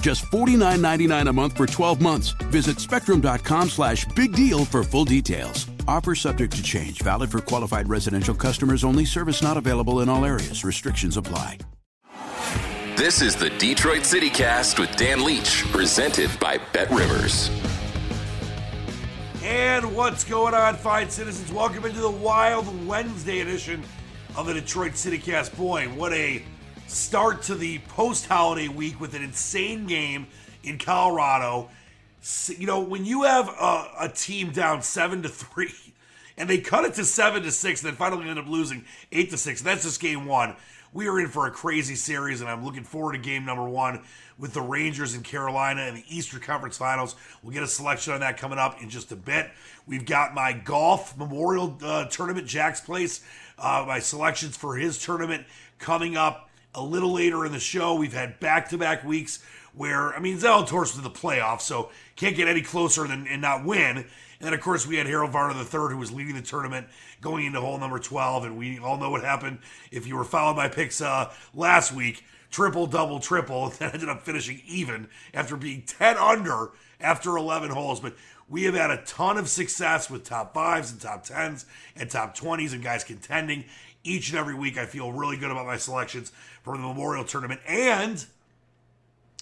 Just $49.99 a month for 12 months. Visit spectrum.com slash big deal for full details. Offer subject to change, valid for qualified residential customers only, service not available in all areas. Restrictions apply. This is the Detroit City Cast with Dan Leach, presented by Bet Rivers. And what's going on, fine citizens? Welcome into the Wild Wednesday edition of the Detroit City Cast. Boy, what a start to the post-holiday week with an insane game in Colorado. You know, when you have a, a team down seven to three, and they cut it to seven to six, and then finally end up losing eight to six. That's just game one. We are in for a crazy series, and I'm looking forward to game number one with the Rangers in Carolina in the Eastern Conference Finals. We'll get a selection on that coming up in just a bit. We've got my golf memorial uh, tournament, Jack's Place, uh, my selections for his tournament coming up a little later in the show. We've had back to back weeks where, I mean, Zalatoris to the playoffs, so can't get any closer than and not win. And then, of course, we had Harold Varner III, who was leading the tournament going into hole number 12. And we all know what happened if you were following my picks uh, last week triple, double, triple, and ended up finishing even after being 10 under after 11 holes. But we have had a ton of success with top fives and top 10s and top 20s and guys contending each and every week. I feel really good about my selections for the Memorial Tournament and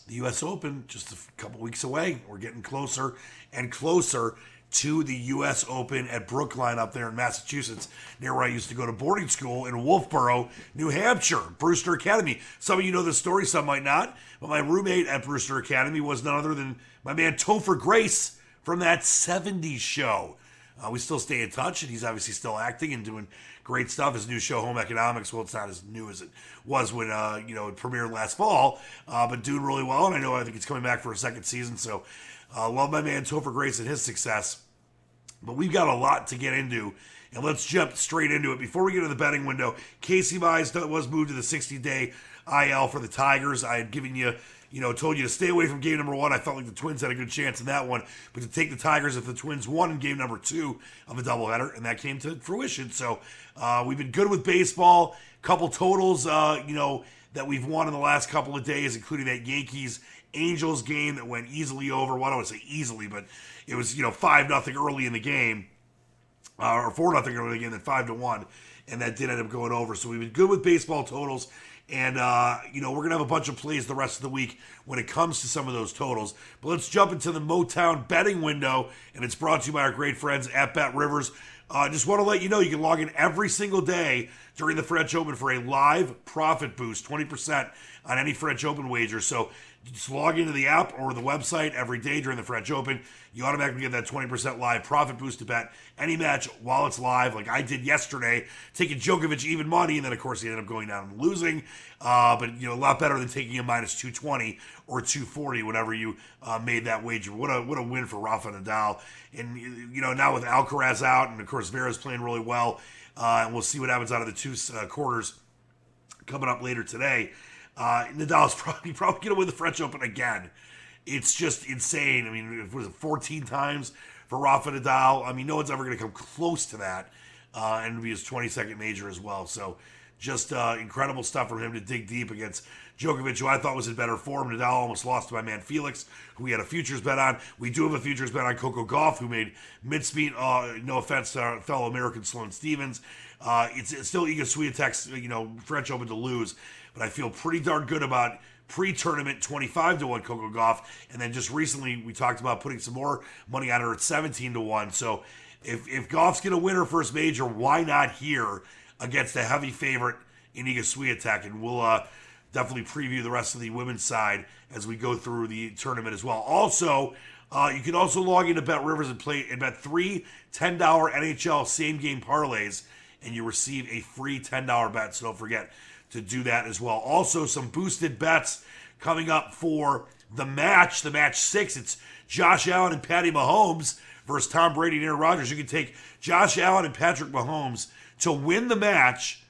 the U.S. Open just a couple weeks away. We're getting closer and closer to the U.S. Open at Brookline up there in Massachusetts, near where I used to go to boarding school in Wolfeboro, New Hampshire, Brewster Academy. Some of you know the story, some might not. But my roommate at Brewster Academy was none other than my man Topher Grace from that 70s show. Uh, we still stay in touch, and he's obviously still acting and doing great stuff. His new show, Home Economics, well, it's not as new as it was when uh, you know it premiered last fall, uh, but doing really well. And I know I think it's coming back for a second season. So, uh, love my man Topher Grace and his success. But we've got a lot to get into, and let's jump straight into it. Before we get to the betting window, Casey Mize was moved to the 60 day IL for the Tigers. I had given you you know, told you to stay away from game number one. I felt like the Twins had a good chance in that one, but to take the Tigers if the Twins won in game number two of a doubleheader, and that came to fruition. So uh, we've been good with baseball. Couple totals, uh, you know, that we've won in the last couple of days, including that Yankees Angels game that went easily over. Well, I don't to say easily, but it was you know five nothing early in the game, uh, or four nothing early in the game, then five to one, and that did end up going over. So we've been good with baseball totals. And, uh, you know, we're going to have a bunch of plays the rest of the week when it comes to some of those totals. But let's jump into the Motown betting window. And it's brought to you by our great friends at Bet Rivers. I uh, just want to let you know you can log in every single day during the French Open for a live profit boost 20% on any French Open wager. So just log into the app or the website every day during the French Open. You automatically get that 20% live profit boost to bet any match while it's live, like I did yesterday, taking Djokovic even money, and then of course he ended up going down and losing. Uh, but you know, a lot better than taking a minus 220 or 240 whenever you uh, made that wager. What a what a win for Rafa Nadal. And you know, now with Alcaraz out, and of course Vera's playing really well, uh, and we'll see what happens out of the two uh, quarters coming up later today. Uh, Nadal's probably probably going to win the French Open again. It's just insane. I mean, it was 14 times for Rafa Nadal. I mean, no one's ever going to come close to that, uh, and it'll be his 22nd major as well. So, just uh, incredible stuff from him to dig deep against Djokovic, who I thought was in better form. Nadal almost lost to my man Felix, who we had a futures bet on. We do have a futures bet on Coco Gauff, who made mid-speed. Uh, no offense to our fellow American Sloane Stevens. Uh, it's, it's still Iga Swiatek's, you know, French Open to lose, but I feel pretty darn good about pre-tournament 25 to 1 Coco Gauff, and then just recently we talked about putting some more money on her at 17 to 1 so if if going to win her first major why not here against a heavy favorite in Iga Swiatek and we'll uh, definitely preview the rest of the women's side as we go through the tournament as well also uh, you can also log into Bet Rivers and play and bet three $10 NHL same game parlays and you receive a free $10 bet so don't forget to do that as well. Also, some boosted bets coming up for the match, the match six. It's Josh Allen and Patty Mahomes versus Tom Brady and Aaron Rodgers. You can take Josh Allen and Patrick Mahomes to win the match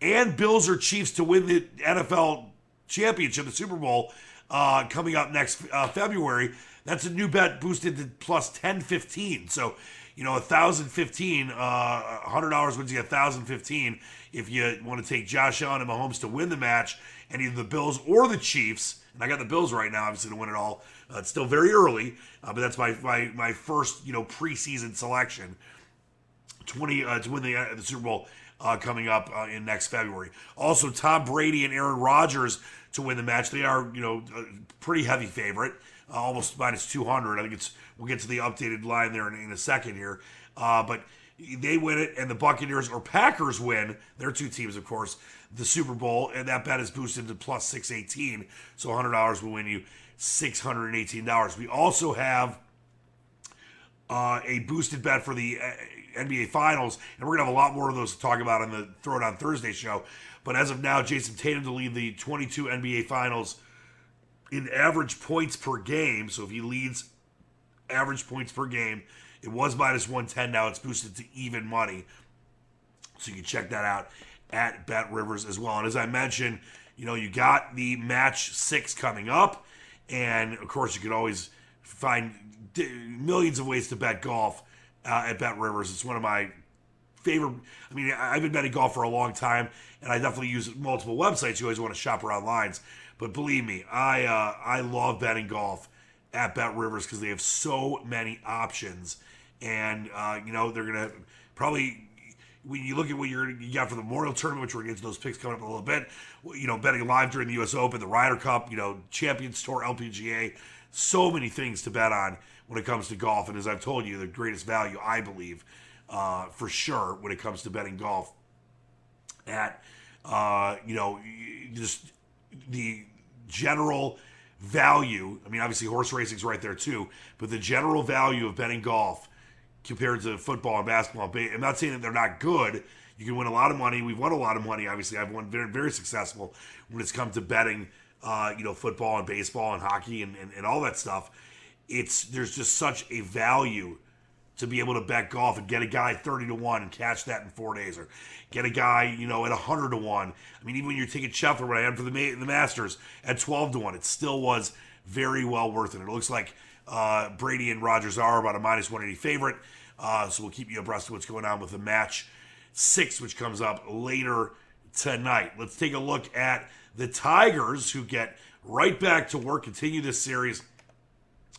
and Bills or Chiefs to win the NFL championship, the Super Bowl, uh, coming up next uh, February. That's a new bet boosted to plus 1015. So, you know, 1015, uh, $100 wins you 1015 if you want to take Josh Allen and Mahomes to win the match, and either the Bills or the Chiefs. And I got the Bills right now, obviously, to win it all. Uh, it's still very early, uh, but that's my, my my first you know preseason selection. Twenty uh, to win the uh, the Super Bowl uh, coming up uh, in next February. Also, Tom Brady and Aaron Rodgers to win the match. They are you know a pretty heavy favorite, almost minus two hundred. I think it's we'll get to the updated line there in, in a second here, but they win it and the Buccaneers or Packers win, their two teams, of course, the Super Bowl, and that bet is boosted to plus 618. So $100 will win you $618. We also have uh, a boosted bet for the uh, NBA Finals, and we're to have a lot more of those to talk about on the Throw It On Thursday show. But as of now, Jayson Tatum to lead the 22 NBA Finals in average points per game. So if he leads average points per game, it was minus 110. Now it's boosted to even money. So you can check that out at Bet Rivers as well. And as I mentioned, you know, you got the match six coming up. And of course, you can always find millions of ways to bet golf uh, at Bet Rivers. It's one of my favorite. I mean, I've been betting golf for a long time, and I definitely use multiple websites. You always want to shop around lines, but believe me, I uh, I love betting golf at Bet Rivers because they have so many options and uh, you know they're gonna probably when you look at what you're you got for the Memorial Tournament, which we're getting to those picks coming up in a little bit. You know, betting live during the U.S. Open, the Ryder Cup, you know, Champions Tour, LPGA, so many things to bet on when it comes to golf. And as I've told you, the greatest value I believe uh, for sure when it comes to betting golf at uh, you know just the general value. I mean, obviously horse racing's right there too, but the general value of betting golf compared to football and basketball. I'm not saying that they're not good. You can win a lot of money. We've won a lot of money. Obviously, I've won very, very successful when it's come to betting. Uh, you know, football and baseball and hockey and, and, and all that stuff. It's there's just such a value to be able to bet golf and get a guy 30 to 1 and catch that in four days or get a guy you know at 100 to 1 i mean even when you're taking scheffler what i had for the, the masters at 12 to 1 it still was very well worth it. It looks like uh, brady and Rodgers are about a minus 180 favorite. Uh, so we'll keep you abreast of what's going on with the match six, which comes up later tonight. Let's take a look at the Tigers, who get right back to work, continue this series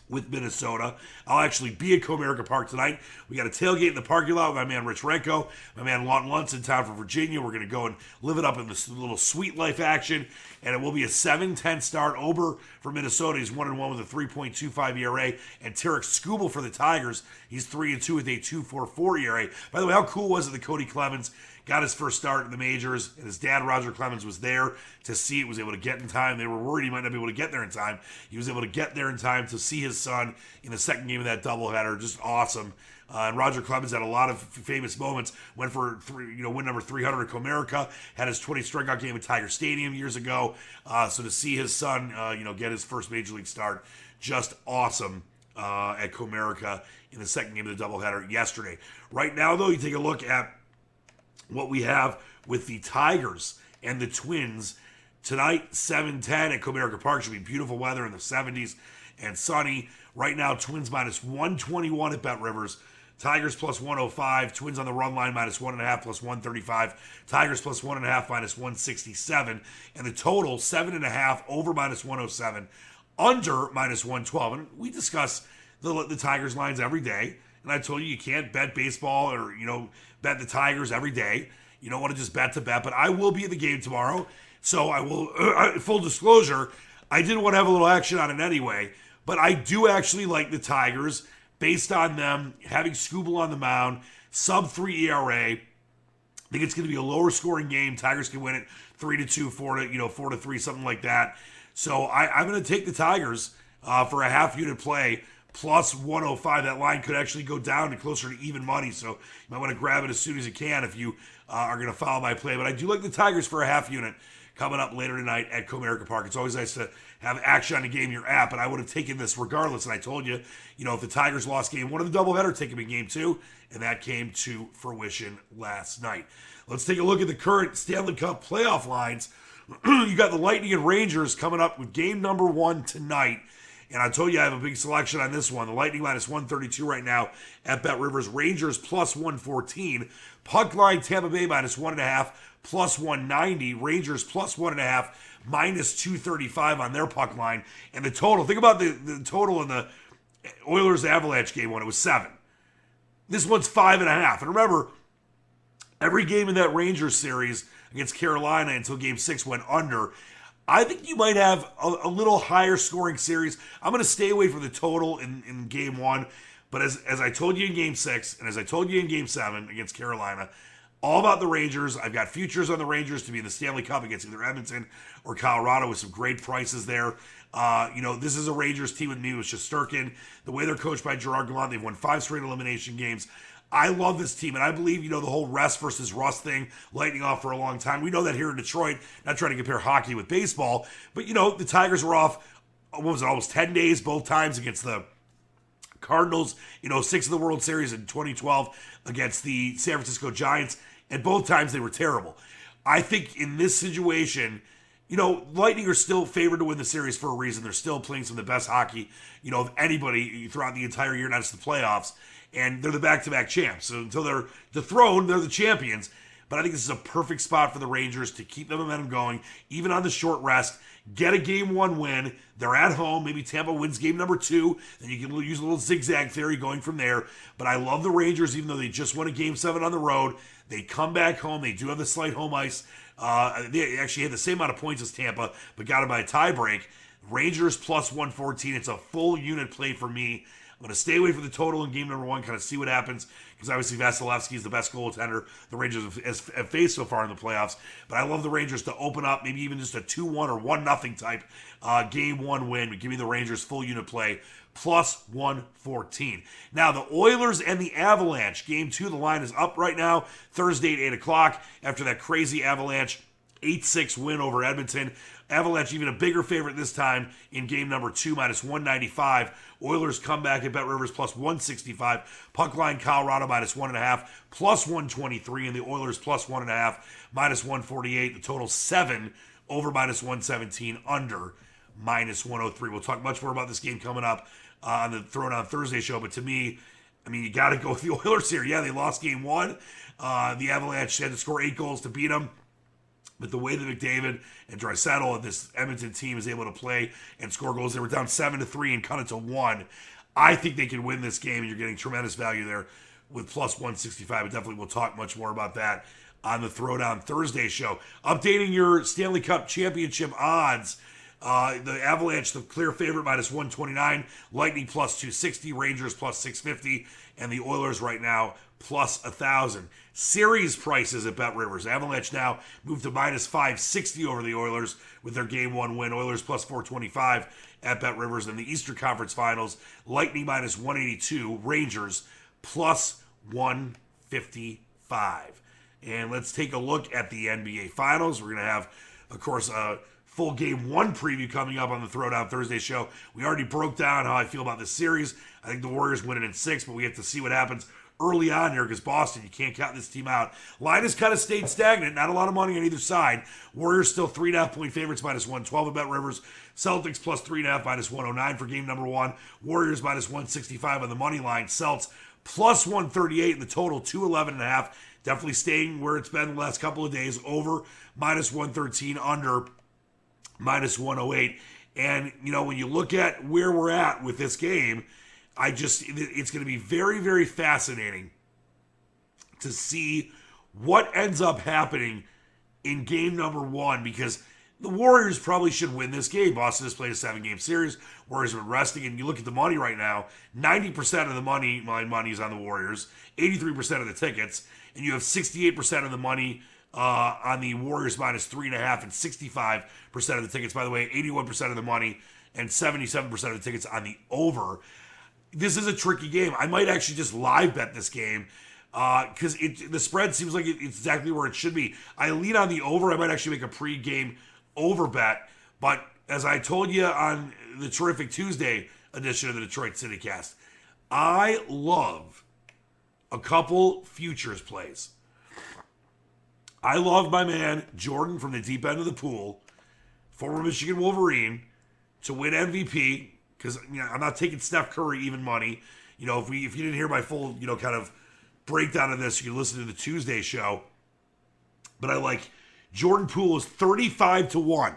with Minnesota. I'll actually be at Comerica Park tonight. We got a tailgate in the parking lot with my man Rich Renko, my man Lawton Luntz in town from Virginia. We're going to go and live it up in this little sweet life action, and it will be a 7-10 start. Ober for Minnesota, he's 1 and 1 with a 3.25 ERA, and Tarik Skubal for the Tigers, he's 3 and 2 with a 2.44 ERA. By the way, how cool was it that Cody Clemens got his first start in the majors, and his dad, Roger Clemens, was there to see it, was able to get in time. They were worried he might not be able to get there in time. He was able to get there in time to see his son in the second game of that doubleheader. Just awesome. Uh, and Roger Clemens had a lot of famous moments. Went for three, you know, win number 300 at Comerica. Had his 20 strikeout game at Tiger Stadium years ago. Uh, so to see his son, uh, you know, get his first major league start, just awesome uh, at Comerica in the second game of the doubleheader yesterday. Right now, though, you take a look at what we have with the Tigers and the Twins tonight, 7:10 at Comerica Park. Should be beautiful weather in the 70s and sunny. Right now, Twins minus 121 at Bet Rivers. Tigers plus 105. Twins on the run line minus one and a half plus 135. Tigers plus one and a half minus 167. And the total seven and a half over minus 107, under minus 112. And we discuss the, the Tigers lines every day. And I told you you can't bet baseball or you know bet the Tigers every day. You don't want to just bet to bet. But I will be at the game tomorrow, so I will. Uh, full disclosure, I didn't want to have a little action on it anyway. But I do actually like the Tigers based on them having Skubal on the mound, sub three ERA. I think it's going to be a lower scoring game. Tigers can win it three to two, four to you know four to three, something like that. So I, am going to take the Tigers uh, for a half unit play plus 105. That line could actually go down to closer to even money. So you might want to grab it as soon as you can if you uh, are going to follow my play. But I do like the Tigers for a half unit coming up later tonight at Comerica Park. It's always nice to have action on the game in your app, and I would have taken this regardless. And I told you, you know, if the Tigers lost game one of the doubleheader, take them in game two, and that came to fruition last night. Let's take a look at the current Stanley Cup playoff lines. you got the Lightning and Rangers coming up with game number one tonight. And I told you I have a big selection on this one. The Lightning minus 132 right now at Bet Rivers. Rangers plus 114. Puck line Tampa Bay minus one and a half plus 190. Rangers plus one and a half minus 235 on their puck line. And the total, think about the, the total in the Oilers Avalanche game when it was seven. This one's five and remember, every game in that Rangers series against Carolina until game six went under. I think you might have a, a little higher scoring series. I'm going to stay away from the total in, in game one. But as, as I told you in game six, and as I told you in game seven against Carolina, all about the Rangers. I've got futures on the Rangers to be in the Stanley Cup against either Edmonton or Colorado with some great prices there. Uh, you know, this is a Rangers team with me with Shesterkin. The way they're coached by Gerard Gallant, they've won five straight elimination games. I love this team, and I believe, you know, the whole rest versus rust thing, lightning off for a long time. We know that here in Detroit, not trying to compare hockey with baseball, but, you know, the Tigers were off, what was it, almost 10 days both times against the Cardinals, you know, six of the World Series in 2012 against the San Francisco Giants, and both times they were terrible. I think in this situation, you know, Lightning are still favored to win the series for a reason. They're still playing some of the best hockey, you know, of anybody throughout the entire year, not just the playoffs. And they're the back to back champs. So until they're dethroned, they're the champions. But I think this is a perfect spot for the Rangers to keep the momentum going, even on the short rest. Get a game one win. They're at home. Maybe Tampa wins game number two. Then you can use a little zigzag theory going from there. But I love the Rangers, even though they just won a game seven on the road. They come back home. They do have the slight home ice. Uh, they actually had the same amount of points as Tampa, but got it by a tiebreak. Rangers plus 114. It's a full unit play for me. I'm going to stay away from the total in game number one, kind of see what happens, because obviously Vasilevskiy is the best goaltender the Rangers have, faced so far in the playoffs. But I love the Rangers to open up, maybe even just a 2 1 or 1 nothing type uh, game one win. Give me the Rangers full unit play plus 114. Now, the Oilers and the Avalanche, game two, the line is up right now, Thursday at 8 o'clock after that crazy Avalanche 8 6 win over Edmonton. Avalanche even a bigger favorite this time in game number two, minus 195. Oilers come back at Bet Rivers plus 165. Puck line Colorado minus one and a half, plus 123, and the Oilers plus one and a half, minus 148. The total seven over minus 117, under minus 103. We'll talk much more about this game coming up uh, on the Throwdown Thursday show, but to me, I mean, you got to go with the Oilers here. Yeah, they lost game one. Uh, the Avalanche had to score eight goals to beat them. But the way that McDavid and Draisaitl and this Edmonton team is able to play and score goals, they were down seven to three and cut it to one. I think they can win this game, and you're getting tremendous value there with plus 165. But definitely, we'll talk much more about that on the Throwdown Thursday show. Updating your Stanley Cup championship odds. Uh, the Avalanche, the clear favorite, minus 129. Lightning plus 260. Rangers plus 650. And the Oilers right now plus a thousand. Series prices at Bet Rivers. Avalanche now moved to minus 560 over the Oilers with their game one win. Oilers plus 425 at Bet Rivers. In the Eastern Conference Finals, Lightning minus 182, Rangers plus 155. And let's take a look at the NBA Finals. We're going to have, of course, a full game one preview coming up on the Throwdown Thursday show. We already broke down how I feel about this series. I think the Warriors win it in six, but we have to see what happens early on here because Boston, you can't count this team out. Line has kind of stayed stagnant. Not a lot of money on either side. Warriors still three and a half point favorites, minus 112 at Bet Rivers. Celtics plus three and a half, minus 109 for game number one. Warriors minus 165 on the money line. Celts plus 138 in the total, 211 and a half. Definitely staying where it's been the last couple of days. Over minus 113, under minus 108. And, you know, when you look at where we're at with this game, I just, it's going to be very, very fascinating to see what ends up happening in game number one because the Warriors probably should win this game. Boston has played a seven game series. Warriors have been resting. And you look at the money right now 90% of the money, my money is on the Warriors, 83% of the tickets and you have 68% of the money uh, on the Warriors minus three and a half and 65% of the tickets. By the way, 81% of the money and 77% of the tickets on the over. This is a tricky game. I might actually just live bet this game because uh, the spread seems like it, it's exactly where it should be. I lean on the over. I might actually make a pre-game over bet. But as I told you on the terrific Tuesday edition of the Detroit City Cast, I love a couple futures plays. I love my man Jordan from the deep end of the pool, former Michigan Wolverine, to win MVP because you know, I'm not taking Steph Curry even money. You know, if we if you didn't hear my full you know kind of breakdown of this, you can listen to the Tuesday show. But I like Jordan Poole is 35 to one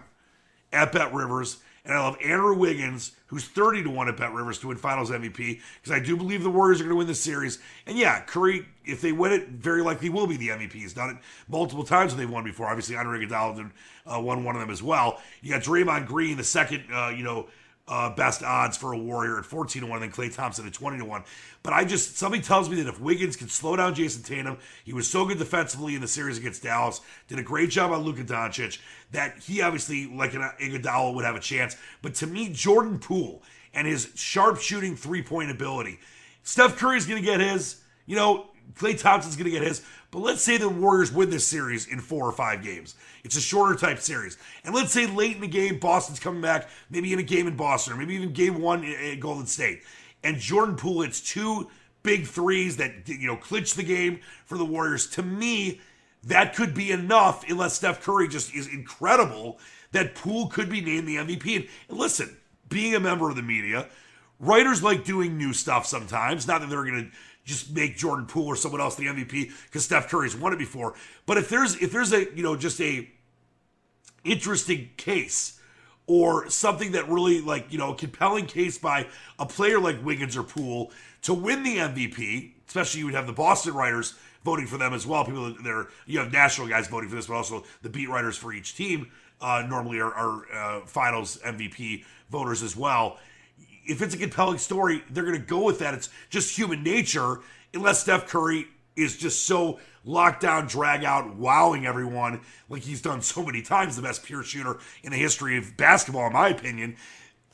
at Bet Rivers and I love Andrew Wiggins, who's 30 to 1 at Bet Rivers to win finals MVP, because I do believe the Warriors are going to win this series. And yeah, Curry, if they win it, very likely will be the MVP. He's done it multiple times when they've won before. Obviously, Andre Iguodala uh, won one of them as well. You got Draymond Green, the second, uh, you know, uh, best odds for a Warrior at 14 to 1, and then Klay Thompson at 20 to 1. But I just, something tells me that if Wiggins can slow down Jayson Tatum, he was so good defensively in the series against Dallas, did a great job on Luka Doncic, that he obviously, like an Iguodala, would have a chance. But to me, Jordan Poole and his sharp shooting three point ability, Steph Curry's going to get his. You know, Klay Thompson's going to get his. But let's say the Warriors win this series in four or five games. It's a shorter type series. And let's say late in the game, Boston's coming back, maybe in a game in Boston, or maybe even game one at Golden State. And Jordan Poole hits two big threes that, you know, clinch the game for the Warriors. To me, that could be enough unless Steph Curry just is incredible that Poole could be named the MVP. And listen, being a member of the media, writers like doing new stuff sometimes. Not that they're going to just make Jordan Poole or someone else the MVP because Steph Curry's won it before. But if there's if there's a you know just a interesting case or something that really like you know compelling case by a player like Wiggins or Poole to win the MVP, especially you would have the Boston writers voting for them as well. People that are you have national guys voting for this, but also the beat writers for each team uh, normally are, are uh, finals MVP voters as well if it's a compelling story, they're going to go with that. It's just human nature, unless Steph Curry is just so locked down, drag out, wowing everyone like he's done so many times, the best pure shooter in the history of basketball, in my opinion.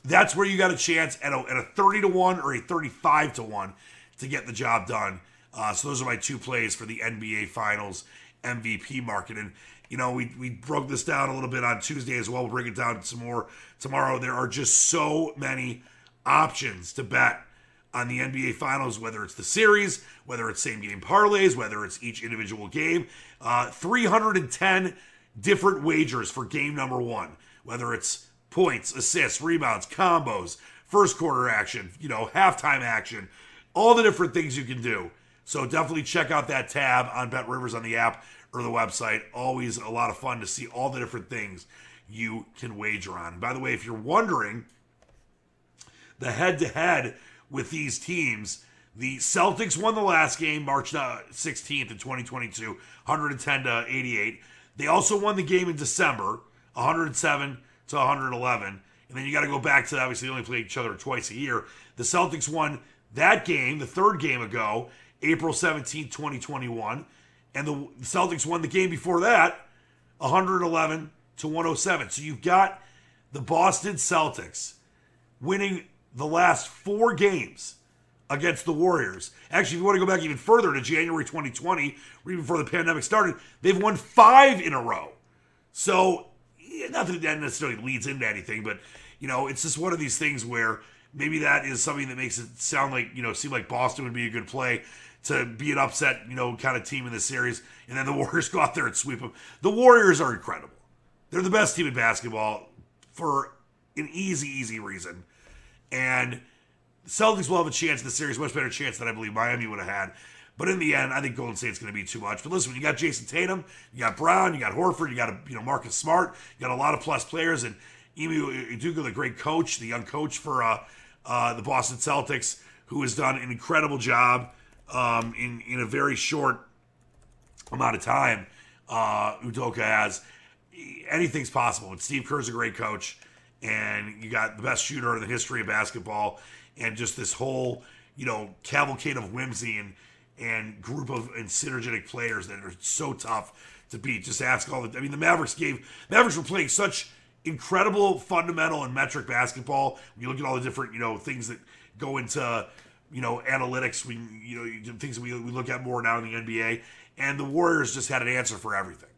That's where you got a chance at a, at a 30 to 1 or a 35 to 1 to get the job done. Uh, so those are my two plays for the NBA Finals MVP market. And, you know, we, we broke this down a little bit on Tuesday as well. We'll break it down some more tomorrow. There are just so many options to bet on the NBA Finals, whether it's the series, whether it's same game parlays, whether it's each individual game. Uh, 310 different wagers for game number one, whether it's points, assists, rebounds, combos, first quarter action, you know, halftime action, all the different things you can do. So definitely check out that tab on Bet Rivers on the app or the website. Always a lot of fun to see all the different things you can wager on. by the way, if you're wondering, the head to head with these teams. The Celtics won the last game, March uh, 16th in 2022, 110 to 88. They also won the game in December, 107 to 111. And then you got to go back to obviously they only play each other twice a year. The Celtics won that game, the third game ago, April 17th, 2021. And the Celtics won the game before that, 111 to 107. So you've got the Boston Celtics winning the last four games against the Warriors. Actually, if you want to go back even further to January 2020, or even before the pandemic started, they've won five in a row. So, not that that necessarily leads into anything, but, you know, it's just one of these things where maybe that is something that makes it sound like, you know, seem like Boston would be a good play to be an upset, you know, kind of team in the series, and then the Warriors go out there and sweep them. The Warriors are incredible. They're the best team in basketball for an easy, easy reason. And the Celtics will have a chance in the series, much better chance than I believe Miami would have had. But in the end, I think Golden State's going to be too much. But listen, you got Jayson Tatum, you got Brown, you got Horford, you got a, you know Marcus Smart, you got a lot of plus players, and Ime Udoka, the great coach, the young coach for uh, uh, the Boston Celtics, who has done an incredible job um, in in a very short amount of time. Uh, Udoka has anything's possible. And Steve Kerr's a great coach, and you got the best shooter in the history of basketball, and just this whole you know cavalcade of whimsy and and group of and synergetic players that are so tough to beat. Just ask all the. I mean, the Mavericks gave Mavericks were playing such incredible fundamental and metric basketball. When you look at all the different you know things that go into you know analytics, we you know things that we, we look at more now in the NBA, and the Warriors just had an answer for everything.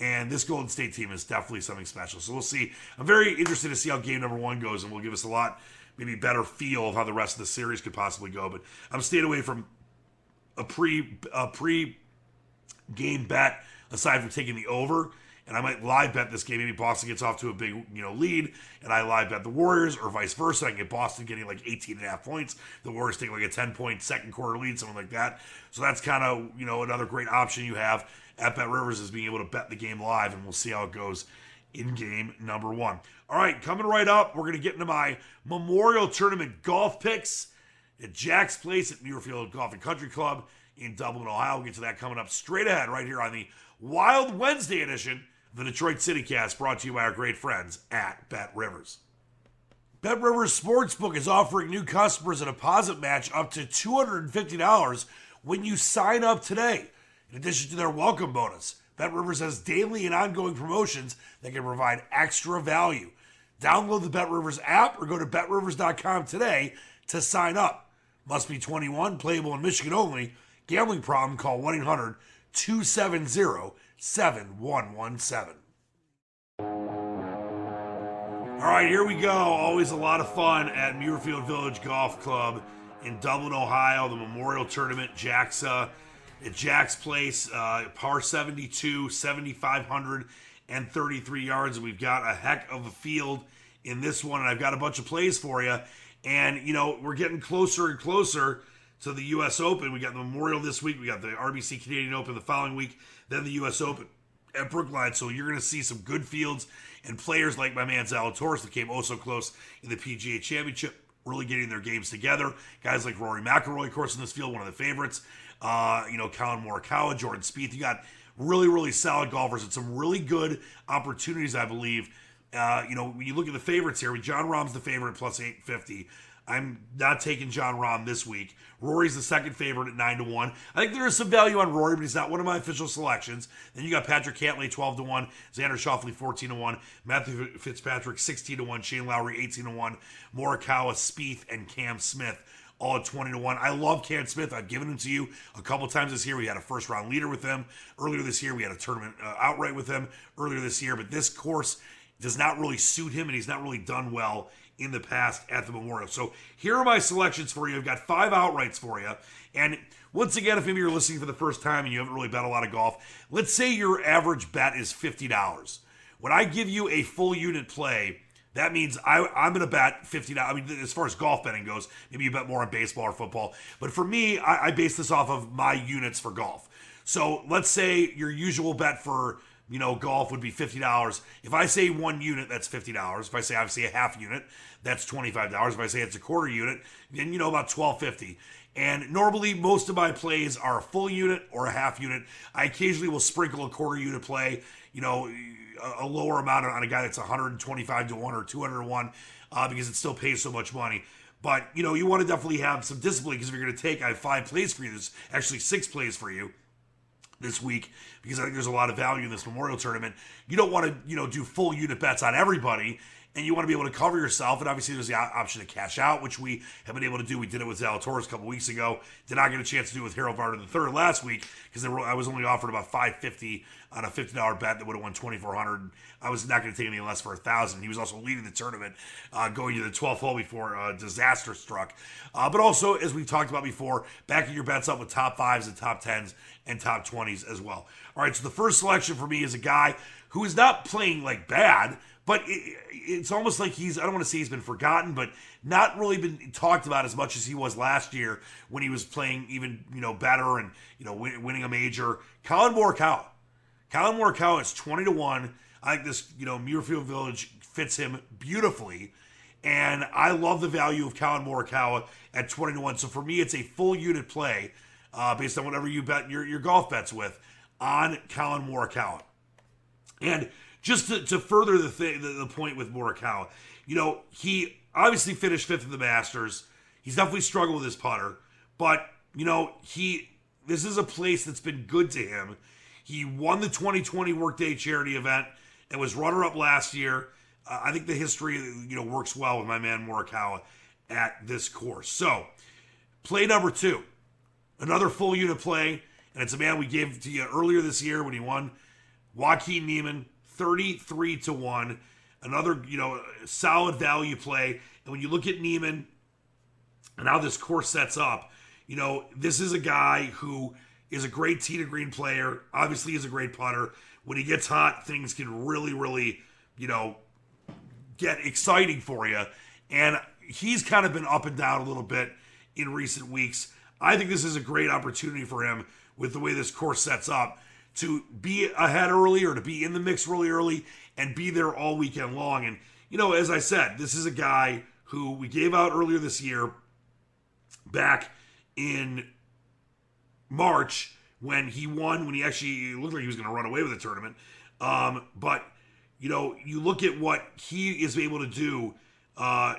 And this Golden State team is definitely something special. So we'll see. I'm very interested to see how game number one goes, and will give us a lot, maybe better feel of how the rest of the series could possibly go. But I'm staying away from a pre a pre game bet aside from taking the over. And I might live bet this game. Maybe Boston gets off to a big, you know, lead, and I live bet the Warriors, or vice versa. I can get Boston getting like 18 and a half points. The Warriors take like a 10 point second quarter lead, something like that. So that's kind of, you know, another great option you have at Bet Rivers is being able to bet the game live, and we'll see how it goes in game number one. All right, coming right up, we're going to get into my Memorial Tournament golf picks at Jack's Place at Muirfield Golf and Country Club in Dublin, Ohio. We'll get to that coming up straight ahead right here on the Wild Wednesday edition of the Detroit City Cast, brought to you by our great friends at Bet Rivers. Bet Rivers Sportsbook is offering new customers a deposit match up to $250 when you sign up today. In addition to their welcome bonus, Bet Rivers has daily and ongoing promotions that can provide extra value. Download the Bet Rivers app or go to betrivers.com today to sign up. Must be 21, playable in Michigan only. Gambling problem, call 1 800 270 7117. All right, here we go. Always a lot of fun at Muirfield Village Golf Club in Dublin, Ohio. The Memorial Tournament, JAXA at Jack's Place, uh, par 72, 7,533 yards. We've got a heck of a field in this one. And I've got a bunch of plays for you. And, you know, we're getting closer and closer to the U.S. Open. We got the Memorial this week. We got the RBC Canadian Open the following week, then the U.S. Open at Brookline. So you're going to see some good fields and players like my man Zalatoris that came oh so close in the PGA Championship, really getting their games together. Guys like Rory McIlroy, of course, in this field, one of the favorites. Uh, you know, Collin Morikawa, Jordan Spieth. You got really, really solid golfers and some really good opportunities, I believe. Uh, you know, when you look at the favorites here, Jon Rahm's the favorite plus 850. I'm not taking Jon Rahm this week. Rory's the second favorite at nine to one. I think there is some value on Rory, but he's not one of my official selections. Then you got Patrick Cantlay twelve to one, Xander Schauffele fourteen to one, Matthew Fitzpatrick sixteen to one, Shane Lowry eighteen to one, Morikawa, Spieth, and Cam Smith all at 20 to 1. I love Cam Smith. I've given him to you a couple times this year. We had a first round leader with him. Earlier this year, we had a tournament uh, outright with him earlier this year, but this course does not really suit him and he's not really done well in the past at the Memorial. So here are my selections for you. I've got five outrights for you. And once again, if maybe you're listening for the first time and you haven't really bet a lot of golf, let's say your average bet is $50. When I give you a full unit play, that means I, I'm going to bet $50. I mean, as far as golf betting goes, maybe you bet more on baseball or football. But for me, I, I base this off of my units for golf. So let's say your usual bet for you know, golf would be $50. If I say one unit, that's $50. If I say obviously a half unit, that's $25. If I say it's a quarter unit, then you know about 1250. And normally most of my plays are a full unit or a half unit. I occasionally will sprinkle a quarter unit play, you know, a, lower amount on a guy that's 125 to 1 or 200 to 1 uh, because it still pays so much money. But you know, you want to definitely have some discipline because if you're going to take, I have five plays for you. There's actually six plays for you this week because I think there's a lot of value in this Memorial Tournament. You don't want to, you know, do full unit bets on everybody, and you want to be able to cover yourself. And obviously, there's the option to cash out, which we have been able to do. We did it with Zalatoris a couple weeks ago. Did not get a chance to do it with Harold Varner the third last week because I was only offered about 550 on a $50 bet that would have won 2400 I was not going to take anything less for a thousand. He was also leading the tournament, uh, going to the 12th hole before uh, disaster struck. Uh, but also, as we've talked about before, backing your bets up with top fives and top tens and top 20s as well. All right, so the first selection for me is a guy who is not playing like bad, but it, it's almost like he's, I don't want to say he's been forgotten, but not really been talked about as much as he was last year when he was playing even, you know, better and, you know, win, winning a major. Collin Morikawa. Collin Morikawa is 20 to 1. I think this, you know, Muirfield Village fits him beautifully. And I love the value of Collin Morikawa at 20 to 1. So for me, it's a full unit play uh, based on whatever you bet your, your golf bets with on Collin Morikawa. And just to, to further the, thing, the, the point with Morikawa, you know, he obviously finished fifth in the Masters. He's definitely struggled with his putter, but you know, he this is a place that's been good to him. He won the 2020 Workday charity event and was runner up last year. Uh, I think the history, you know, works well with my man Morikawa at this course. So, play number two, another full unit play, and it's a man we gave to you earlier this year when he won. Joaquin Niemann, 33 to 1. Another, you know, solid value play. And when you look at Niemann and how this course sets up, you know, this is a guy who is a great tee to green player. Obviously, is a great putter. When he gets hot, things can really, really, you know, get exciting for you. And he's kind of been up and down a little bit in recent weeks. I think this is a great opportunity for him with the way this course sets up to be ahead early or to be in the mix really early and be there all weekend long. And, you know, as I said, this is a guy who we gave out earlier this year back in March when he won, when he actually looked like he was going to run away with the tournament. Um, but, you know, you look at what he is able to do. Uh,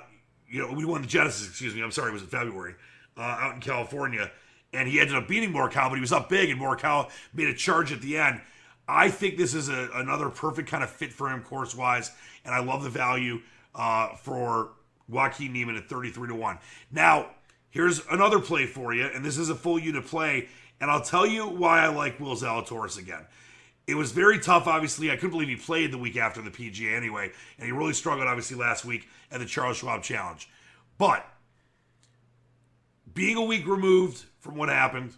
you know, we won the Genesis, excuse me, I'm sorry, it was in February, uh, out in California and he ended up beating Morikawa, but he was up big, and Morikawa made a charge at the end. I think this is a, another perfect kind of fit for him course wise, and I love the value uh, for Joaquin Niemann at 33 to 1. Now, here's another play for you, and this is a full unit play, and I'll tell you why I like Will Zalatoris again. It was very tough, obviously. I couldn't believe he played the week after the PGA anyway, and he really struggled, obviously, last week at the Charles Schwab Challenge. But being a week removed from what happened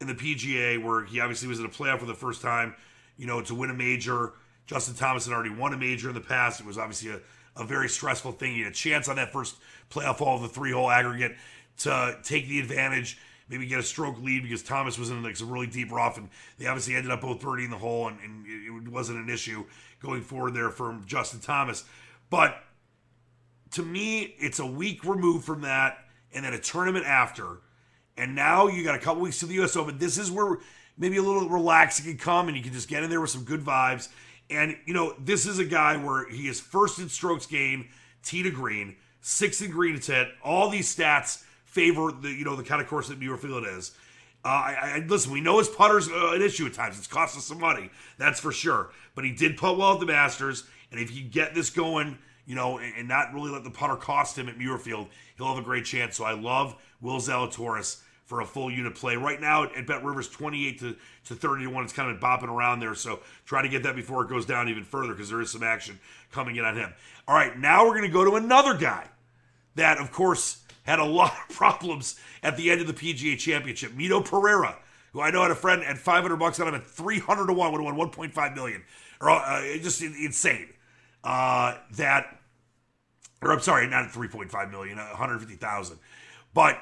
in the PGA, where he obviously was in a playoff for the first time, you know, to win a major. Justin Thomas had already won a major in the past. It was obviously a, a very stressful thing. He had a chance on that first playoff hole of the three hole aggregate to take the advantage, maybe get a stroke lead because Thomas was in like some really deep rough, and they obviously ended up both birdieing the hole, and, and it wasn't an issue going forward there for Justin Thomas. But to me, it's a week removed from that and then a tournament after. And now you got a couple weeks to the US Open. This is where maybe a little relaxing can come and you can just get in there with some good vibes. And, you know, this is a guy where he is first in strokes gained, tee to green, sixth in green to hit. All these stats favor the, you know, the kind of course that Muirfield is. Uh, I, I, listen. We know his putter's uh, an issue at times. It's cost us some money, that's for sure. But he did putt well at the Masters, and if you get this going, you know, and, and not really let the putter cost him at Muirfield, he'll have a great chance. So I love Will Zalatoris for a full unit play. Right now at Bet Rivers, 28 to, to 30 to 1. It's kind of bopping around there. So try to get that before it goes down even further because there is some action coming in on him. All right, now we're going to go to another guy that, of course, had a lot of problems at the end of the PGA Championship. Mito Pereira, who I know had a friend at 500 bucks on him at 300 to 1, would have won 1.5 million. Or uh, just insane. Uh, that or I'm sorry, not 3.5 million, 150,000. But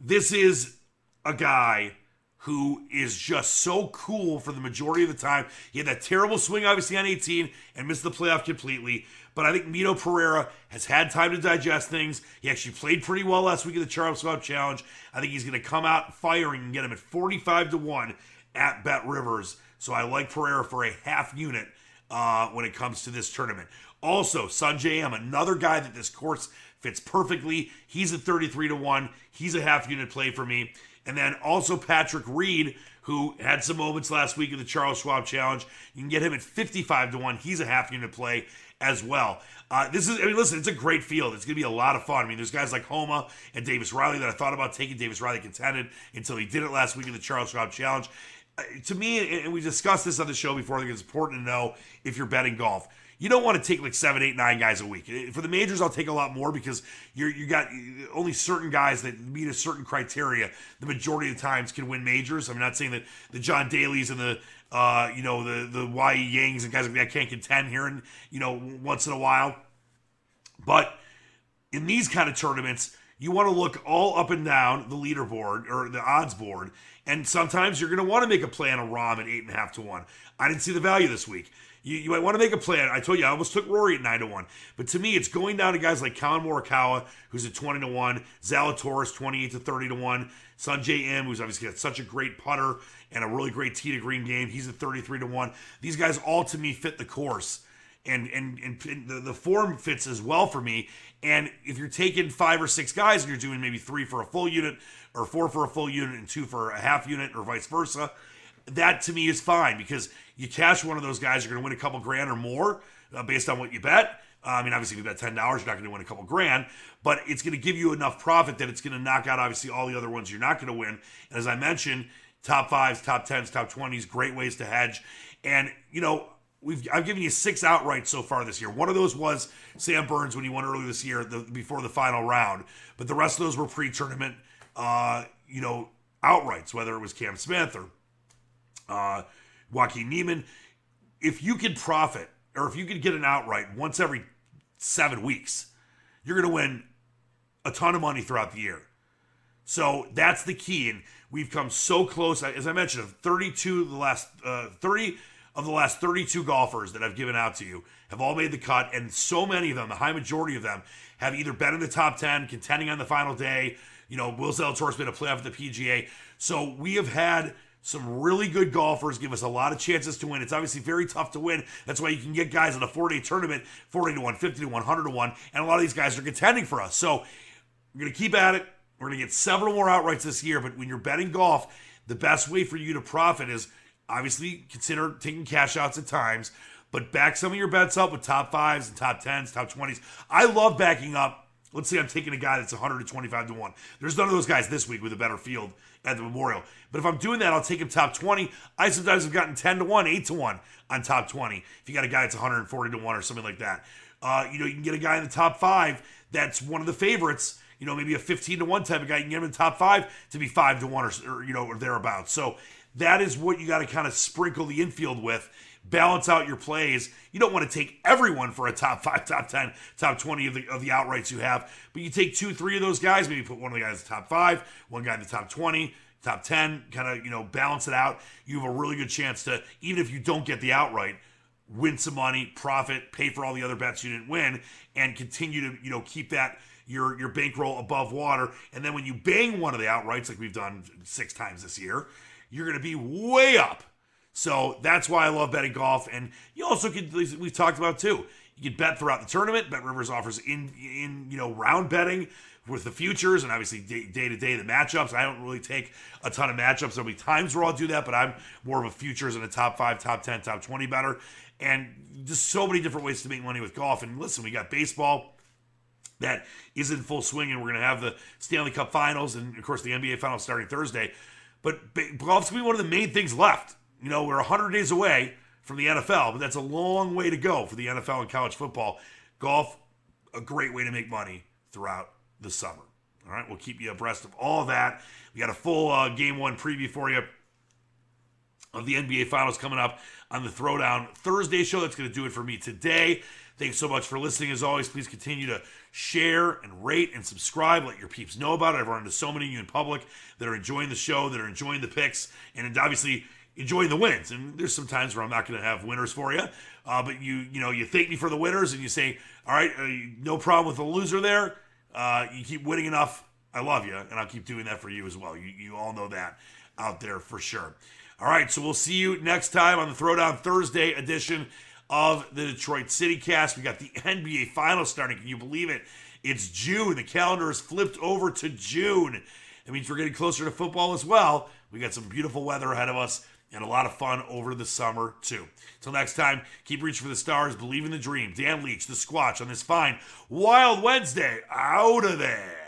this is a guy who is just so cool for the majority of the time. He had that terrible swing, obviously, on 18 and missed the playoff completely. But I think Mito Pereira has had time to digest things. He actually played pretty well last week at the Charles Schwab Challenge. I think he's going to come out firing and get him at 45 to 1 at Bet Rivers. So I like Pereira for a half unit uh, when it comes to this tournament. Also, Sungjae Im, another guy that this course fits perfectly. He's at 33 to 1. He's a half unit play for me. And then also Patrick Reed, who had some moments last week in the Charles Schwab Challenge. You can get him at 55 to 1. He's a half unit play as well. Uh, this is, I mean, listen, it's a great field. It's going to be a lot of fun. I mean, there's guys like Homa and Davis Riley that I thought about taking. Davis Riley contended until he did it last week in the Charles Schwab Challenge. Uh, to me, and we discussed this on the show before, I think it's important to know if you're betting golf you don't want to take like seven, eight, nine guys a week. For the majors, I'll take a lot more because you're you got only certain guys that meet a certain criteria. The majority of the times can win majors. I'm not saying that the John Daly's and the uh, you know the the Y Yangs and guys like that can't contend here and you know once in a while, but in these kind of tournaments, you want to look all up and down the leaderboard or the odds board, and sometimes you're going to want to make a play on a Rahm at eight and a half to one. I didn't see the value this week. You, you might want to make a plan. I told you I almost took Rory at nine to one, but to me, it's going down to guys like Collin Morikawa, who's at twenty to one, Zalatoris twenty eight to thirty to one, Sungjae Im, who's obviously got such a great putter and a really great tee to green game. He's at thirty three to one. These guys all to me fit the course. And, and and the, the form fits as well for me. And if you're taking five or six guys and you're doing maybe three for a full unit, or four for a full unit and two for a half unit, or vice versa, that to me is fine because you cash one of those guys, you're going to win a couple grand or more uh, based on what you bet. Uh, I mean, obviously, if you bet ten dollars, you're not going to win a couple grand, but it's going to give you enough profit that it's going to knock out obviously all the other ones you're not going to win. And as I mentioned, top fives, top tens, top twenties, great ways to hedge. And you know, we've I've given you six outright so far this year. One of those was Sam Burns when he won earlier this year, the, before the final round. But the rest of those were pre-tournament, uh, you know, outrights. Whether it was Cam Smith or uh, Joaquin Niemann. If you can profit, or if you can get an outright once every seven weeks, you're going to win a ton of money throughout the year. So that's the key, and we've come so close. As I mentioned, of 32 the last uh, 30 of the last 32 golfers that I've given out to you have all made the cut, and so many of them, the high majority of them, have either been in the top 10, contending on the final day. You know, Will Zalatoris made a playoff at the PGA. So we have had some really good golfers give us a lot of chances to win. It's obviously very tough to win. That's why you can get guys in a four day tournament 40 to 1, 50 to 1, 100 to 1. And a lot of these guys are contending for us. So we're going to keep at it. We're going to get several more outrights this year. But when you're betting golf, the best way for you to profit is obviously consider taking cash outs at times, but back some of your bets up with top fives and top tens, top 20s. I love backing up Let's say I'm taking a guy that's 125 to 1. There's none of those guys this week with a better field at the Memorial. But if I'm doing that, I'll take him top 20. I sometimes have gotten 10 to 1, 8 to 1 on top 20. If you got a guy that's 140 to 1 or something like that. Uh, you know, you can get a guy in the top five that's one of the favorites, you know, maybe a 15 to 1 type of guy. You can get him in the top five to be 5 to 1 or, or you know, or thereabouts. So that is what you got to kind of sprinkle the infield with balance out your plays. You don't want to take everyone for a top five, top 10, top 20 of the, of the outrights you have, but you take two, three of those guys, maybe put one of the guys in the top five, one guy in the top 20, top 10, kind of, you know, balance it out. You have a really good chance to, even if you don't get the outright, win some money, profit, pay for all the other bets you didn't win, and continue to, you know, keep that your your bankroll above water. And then when you bang one of the outrights, like we've done six times this year, you're going to be way up so that's why I love betting golf. And you also could, we've talked about too, you can bet throughout the tournament. Bet Rivers offers in, in you know, round betting with the futures and obviously day to day the matchups. I don't really take a ton of matchups. There'll be times where I'll do that, but I'm more of a futures and a top five, top 10, top 20 better. And just so many different ways to make money with golf. And listen, we got baseball that is in full swing, and we're going to have the Stanley Cup finals and, of course, the NBA finals starting Thursday. But golf's to be one of the main things left you know, we're 100 days away from the NFL, but that's a long way to go for the NFL and college football. Golf, a great way to make money throughout the summer. All right, we'll keep you abreast of all that. We got a full uh, game one preview for you of the NBA Finals coming up on the Throwdown Thursday show. That's going to do it for me today. Thanks so much for listening. As always, please continue to share and rate and subscribe. Let your peeps know about it. I've run into so many of you in public that are enjoying the show, that are enjoying the picks, and obviously enjoying the wins. And there's some times where I'm not going to have winners for you, uh, but you you know you thank me for the winners and you say, all right, uh, no problem with the loser there. Uh, you keep winning enough. I love you, and I'll keep doing that for you as well. You you all know that out there for sure. All right, so we'll see you next time on the Throwdown Thursday edition of the Detroit City Cast. We got the NBA Finals starting. Can you believe it? It's June. The calendar is flipped over to June. It means we're getting closer to football as well. We got some beautiful weather ahead of us and a lot of fun over the summer, too. Till next time, keep reaching for the stars, believe in the dream. Dan Leach, the Squatch, on this fine Wild Wednesday. Out of there.